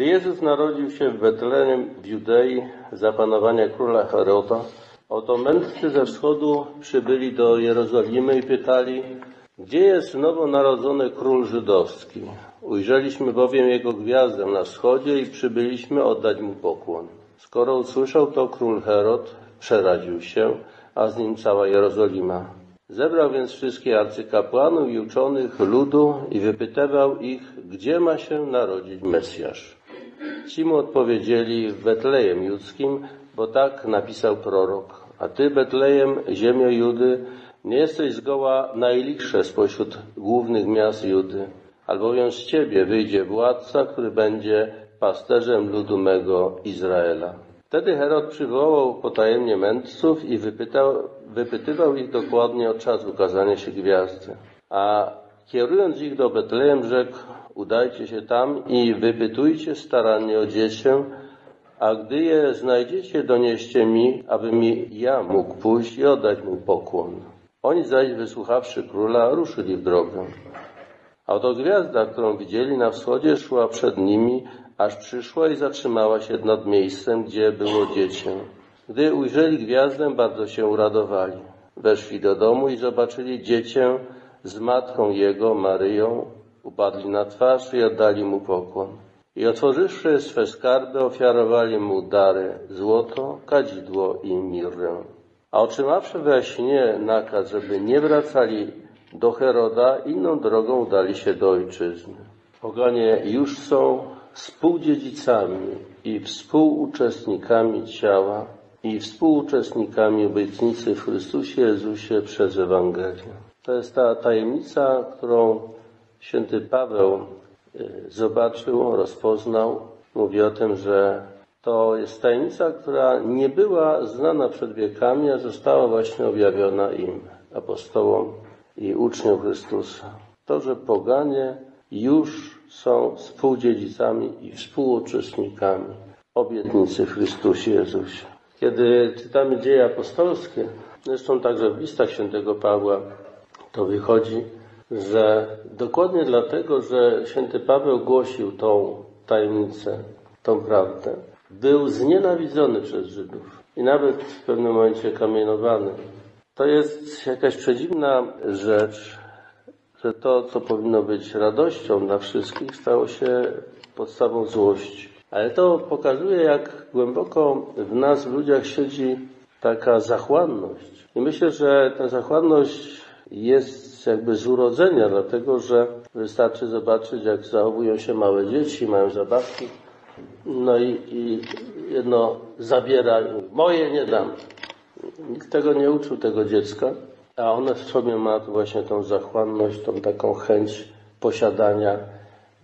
Gdy Jezus narodził się w Betlejem w Judei za panowania króla Heroda, oto mędrcy ze wschodu przybyli do Jerozolimy i pytali, gdzie jest nowonarodzony król żydowski? Ujrzeliśmy bowiem jego gwiazdę na wschodzie i przybyliśmy oddać mu pokłon. Skoro usłyszał to król Herod, przeraził się, a z nim cała Jerozolima. Zebrał więc wszystkich arcykapłanów i uczonych ludu i wypytywał ich, gdzie ma się narodzić Mesjasz. Ci mu odpowiedzieli w Betlejem Judzkim, bo tak napisał prorok. A ty, Betlejem, ziemio Judy, nie jesteś zgoła najlichsze spośród głównych miast Judy, albowiem z ciebie wyjdzie władca, który będzie pasterzem ludu mego Izraela. Wtedy Herod przywołał potajemnie mędrców i wypytał, wypytywał ich dokładnie o czas ukazania się gwiazdy. A kierując ich do Betlejem rzekł, udajcie się tam i wypytujcie starannie o dziecię, a gdy je znajdziecie, donieście mi, aby mi ja mógł pójść i oddać mu pokłon. Oni zaś, wysłuchawszy króla, ruszyli w drogę. A oto gwiazda, którą widzieli na wschodzie, szła przed nimi, aż przyszła i zatrzymała się nad miejscem, gdzie było dziecię. Gdy ujrzeli gwiazdę, bardzo się uradowali. Weszli do domu i zobaczyli dziecię z matką jego, Maryją. Upadli na twarz i oddali mu pokłon. I otworzywszy swe skarby, ofiarowali mu dary, złoto, kadzidło i mirrę. A otrzymawszy we śnie nakaz, żeby nie wracali do Heroda, inną drogą udali się do ojczyzny. Poganie już są współdziedzicami i współuczestnikami ciała i współuczestnikami obietnicy w Chrystusie Jezusie przez Ewangelię. To jest ta tajemnica, którą święty Paweł y, zobaczył, rozpoznał. Mówi o tym, że to jest tajemnica, która nie była znana przed wiekami, a została właśnie objawiona im, apostołom i uczniom Chrystusa. To, że poganie już są współdziedzicami i współuczestnikami obietnicy w Chrystusie Jezusie. Kiedy czytamy dzieje apostolskie, zresztą także w listach świętego Pawła, to wychodzi, że dokładnie dlatego, że święty Paweł głosił tą tajemnicę, tą prawdę, był znienawidzony przez Żydów i nawet w pewnym momencie kamienowany. To jest jakaś przedziwna rzecz, że to, co powinno być radością dla wszystkich, stało się podstawą złości. Ale to pokazuje, jak głęboko w nas, w ludziach siedzi taka zachłanność. I myślę, że ta zachłanność jest jakby z urodzenia, dlatego że wystarczy zobaczyć, jak zachowują się małe dzieci, mają zabawki, no i, i jedno zabiera, moje nie dam. Nikt tego nie uczył, tego dziecka, a one w sobie ma właśnie tą zachłanność, tą taką chęć posiadania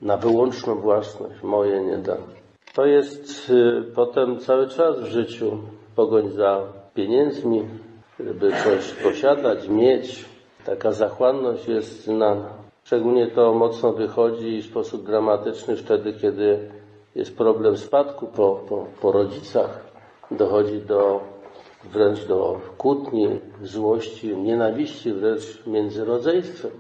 na wyłączną własność. Moje nie dam. To jest y, potem cały czas w życiu pogoń za pieniędzmi, żeby coś posiadać, mieć. Taka zachłanność jest znana. Szczególnie to mocno wychodzi w sposób dramatyczny wtedy, kiedy jest problem spadku po, po, po rodzicach. Dochodzi do wręcz do kłótni, złości, nienawiści wręcz między rodzeństwem.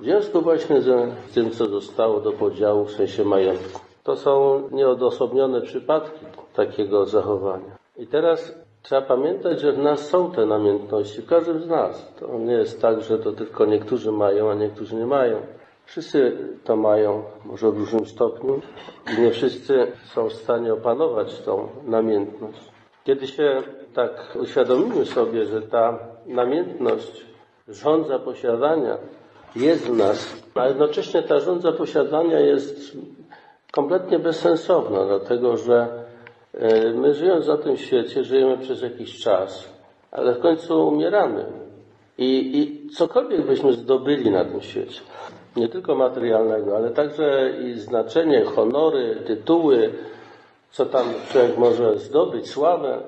W związku właśnie z tym, co zostało do podziału w sensie majątku. To są nieodosobnione przypadki takiego zachowania. I teraz trzeba pamiętać, że w nas są te namiętności, w każdym z nas. To nie jest tak, że to tylko niektórzy mają, a niektórzy nie mają. Wszyscy to mają, może w różnym stopniu, i nie wszyscy są w stanie opanować tą namiętność. Kiedy się tak uświadomimy sobie, że ta namiętność rządza posiadania jest w nas, a jednocześnie ta rządza posiadania jest kompletnie bezsensowna, dlatego że my żyjąc na tym świecie, żyjemy przez jakiś czas, ale w końcu umieramy. I, I cokolwiek byśmy zdobyli na tym świecie, nie tylko materialnego, ale także i znaczenie, honory, tytuły, co tam człowiek może zdobyć, sławę,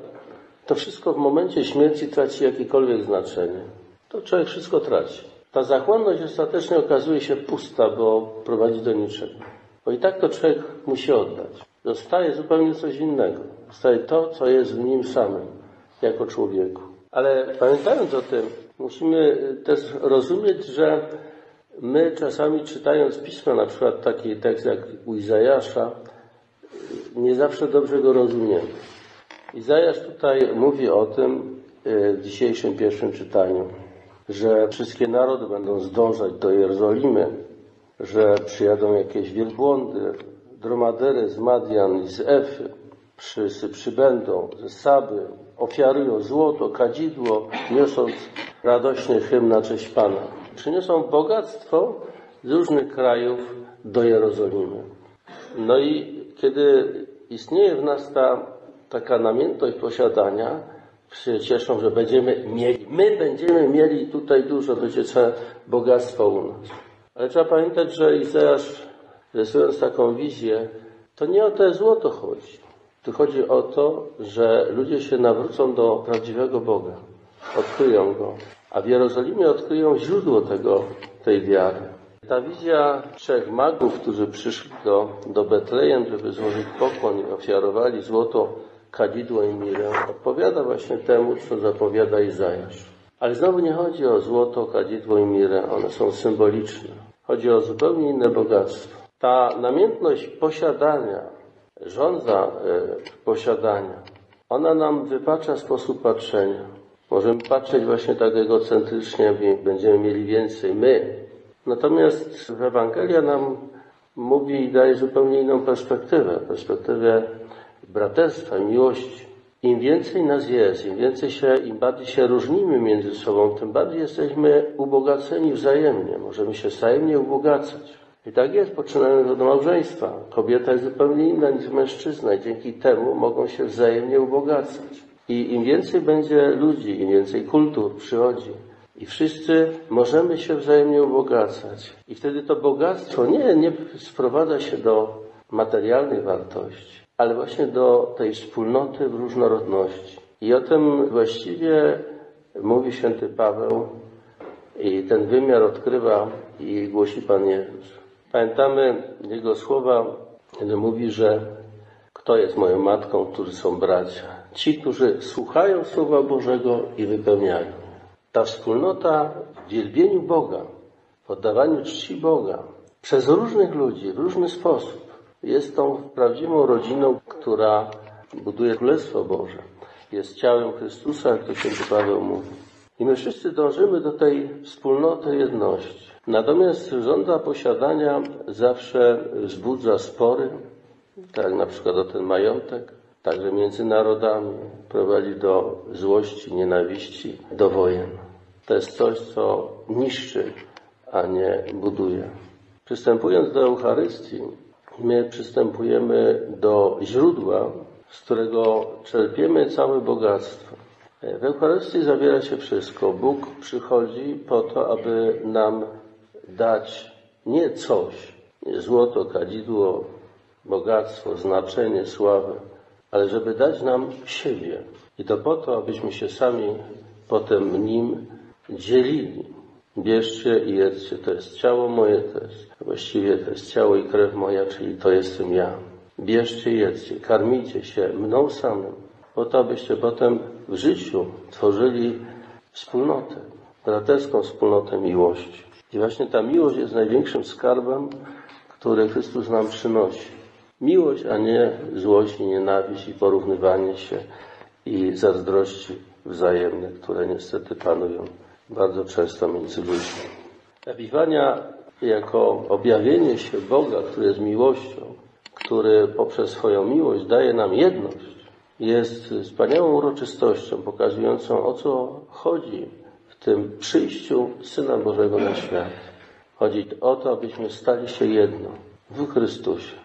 to wszystko w momencie śmierci traci jakiekolwiek znaczenie. To człowiek wszystko traci. Ta zachłanność ostatecznie okazuje się pusta, bo prowadzi do niczego. Bo i tak to człowiek musi oddać. Zostaje zupełnie coś innego. Zostaje to, co jest w nim samym, jako człowieku. Ale pamiętając o tym, musimy też rozumieć, że my czasami czytając pismo, na przykład taki tekst jak u Izajasza, nie zawsze dobrze go rozumiemy. Izajasz tutaj mówi o tym w dzisiejszym pierwszym czytaniu, że wszystkie narody będą zdążać do Jerozolimy, że przyjadą jakieś wielbłądy, dromadery z Madian i z Efy, wszyscy przybędą ze Saby, ofiarują złoto, kadzidło, niosąc radośny hymn na cześć Pana. Przyniosą bogactwo z różnych krajów do Jerozolimy. No i kiedy istnieje w nas ta taka namiętność posiadania, się cieszą, że będziemy mieli, my będziemy mieli tutaj dużo, będzie całe bogactwo u nas. Ale trzeba pamiętać, że Izajasz, rysując taką wizję, to nie o to złoto chodzi. Tu chodzi o to, że ludzie się nawrócą do prawdziwego Boga, odkryją Go, a w Jerozolimie odkryją źródło tego, tej wiary. Ta wizja trzech magów, którzy przyszli do, do Betlejem, żeby złożyć pokłon i ofiarowali złoto, kadzidło i mirę, odpowiada właśnie temu, co zapowiada Izajasz. Ale znowu nie chodzi o złoto, kadzidło i mirę, one są symboliczne. Chodzi o zupełnie inne bogactwo. Ta namiętność posiadania, żądza y, posiadania, ona nam wypacza sposób patrzenia. Możemy patrzeć właśnie tak egocentrycznie, będziemy mieli więcej my. Natomiast Ewangelia nam mówi i daje zupełnie inną perspektywę, perspektywę braterstwa, miłości. Im więcej nas jest, im więcej się, im bardziej się różnimy między sobą, tym bardziej jesteśmy ubogaceni wzajemnie. Możemy się wzajemnie ubogacać. I tak jest, poczynając od małżeństwa. Kobieta jest zupełnie inna niż mężczyzna i dzięki temu mogą się wzajemnie ubogacać. I im więcej będzie ludzi, im więcej kultur przychodzi, i wszyscy możemy się wzajemnie ubogacać. I wtedy to bogactwo nie, nie sprowadza się do materialnej wartości, ale właśnie do tej wspólnoty w różnorodności. I o tym właściwie mówi święty Paweł i ten wymiar odkrywa i głosi Pan Jezus. Pamiętamy jego słowa, kiedy mówi, że kto jest moją matką, którzy są bracia? Ci, którzy słuchają Słowa Bożego i wypełniają. Ta wspólnota w wielbieniu Boga, w oddawaniu czci Boga przez różnych ludzi, w różny sposób jest tą prawdziwą rodziną, która buduje Królestwo Boże. Jest ciałem Chrystusa, jak to święty Paweł mówi. I my wszyscy dążymy do tej wspólnoty jedności. Natomiast żąda posiadania zawsze wzbudza spory, tak na przykład o ten majątek, także między narodami, prowadzi do złości, nienawiści, do wojen. To jest coś, co niszczy, a nie buduje. Przystępując do Eucharystii, my przystępujemy do źródła, z którego czerpiemy całe bogactwo. W Eucharystii zawiera się wszystko. Bóg przychodzi po to, aby nam dać nie coś, nie złoto, kadzidło, bogactwo, znaczenie, sławę, ale żeby dać nam siebie. I to po to, abyśmy się sami potem nim dzielili. Bierzcie i jedzcie, to jest ciało moje, to jest właściwie to jest ciało i krew moja, czyli to jestem ja. Bierzcie i jedzcie, karmijcie się mną samym, po to, abyście potem w życiu tworzyli wspólnotę, braterską wspólnotę miłości. I właśnie ta miłość jest największym skarbem, który Chrystus nam przynosi. Miłość, a nie złość i nienawiść i porównywanie się i zazdrości wzajemne, które niestety panują bardzo często między ludźmi. Epiwania jako objawienie się Boga, który jest miłością, który poprzez swoją miłość daje nam jedność, jest wspaniałą uroczystością pokazującą o co chodzi w tym przyjściu Syna Bożego na świat. Chodzi o to, abyśmy stali się jedno w Chrystusie.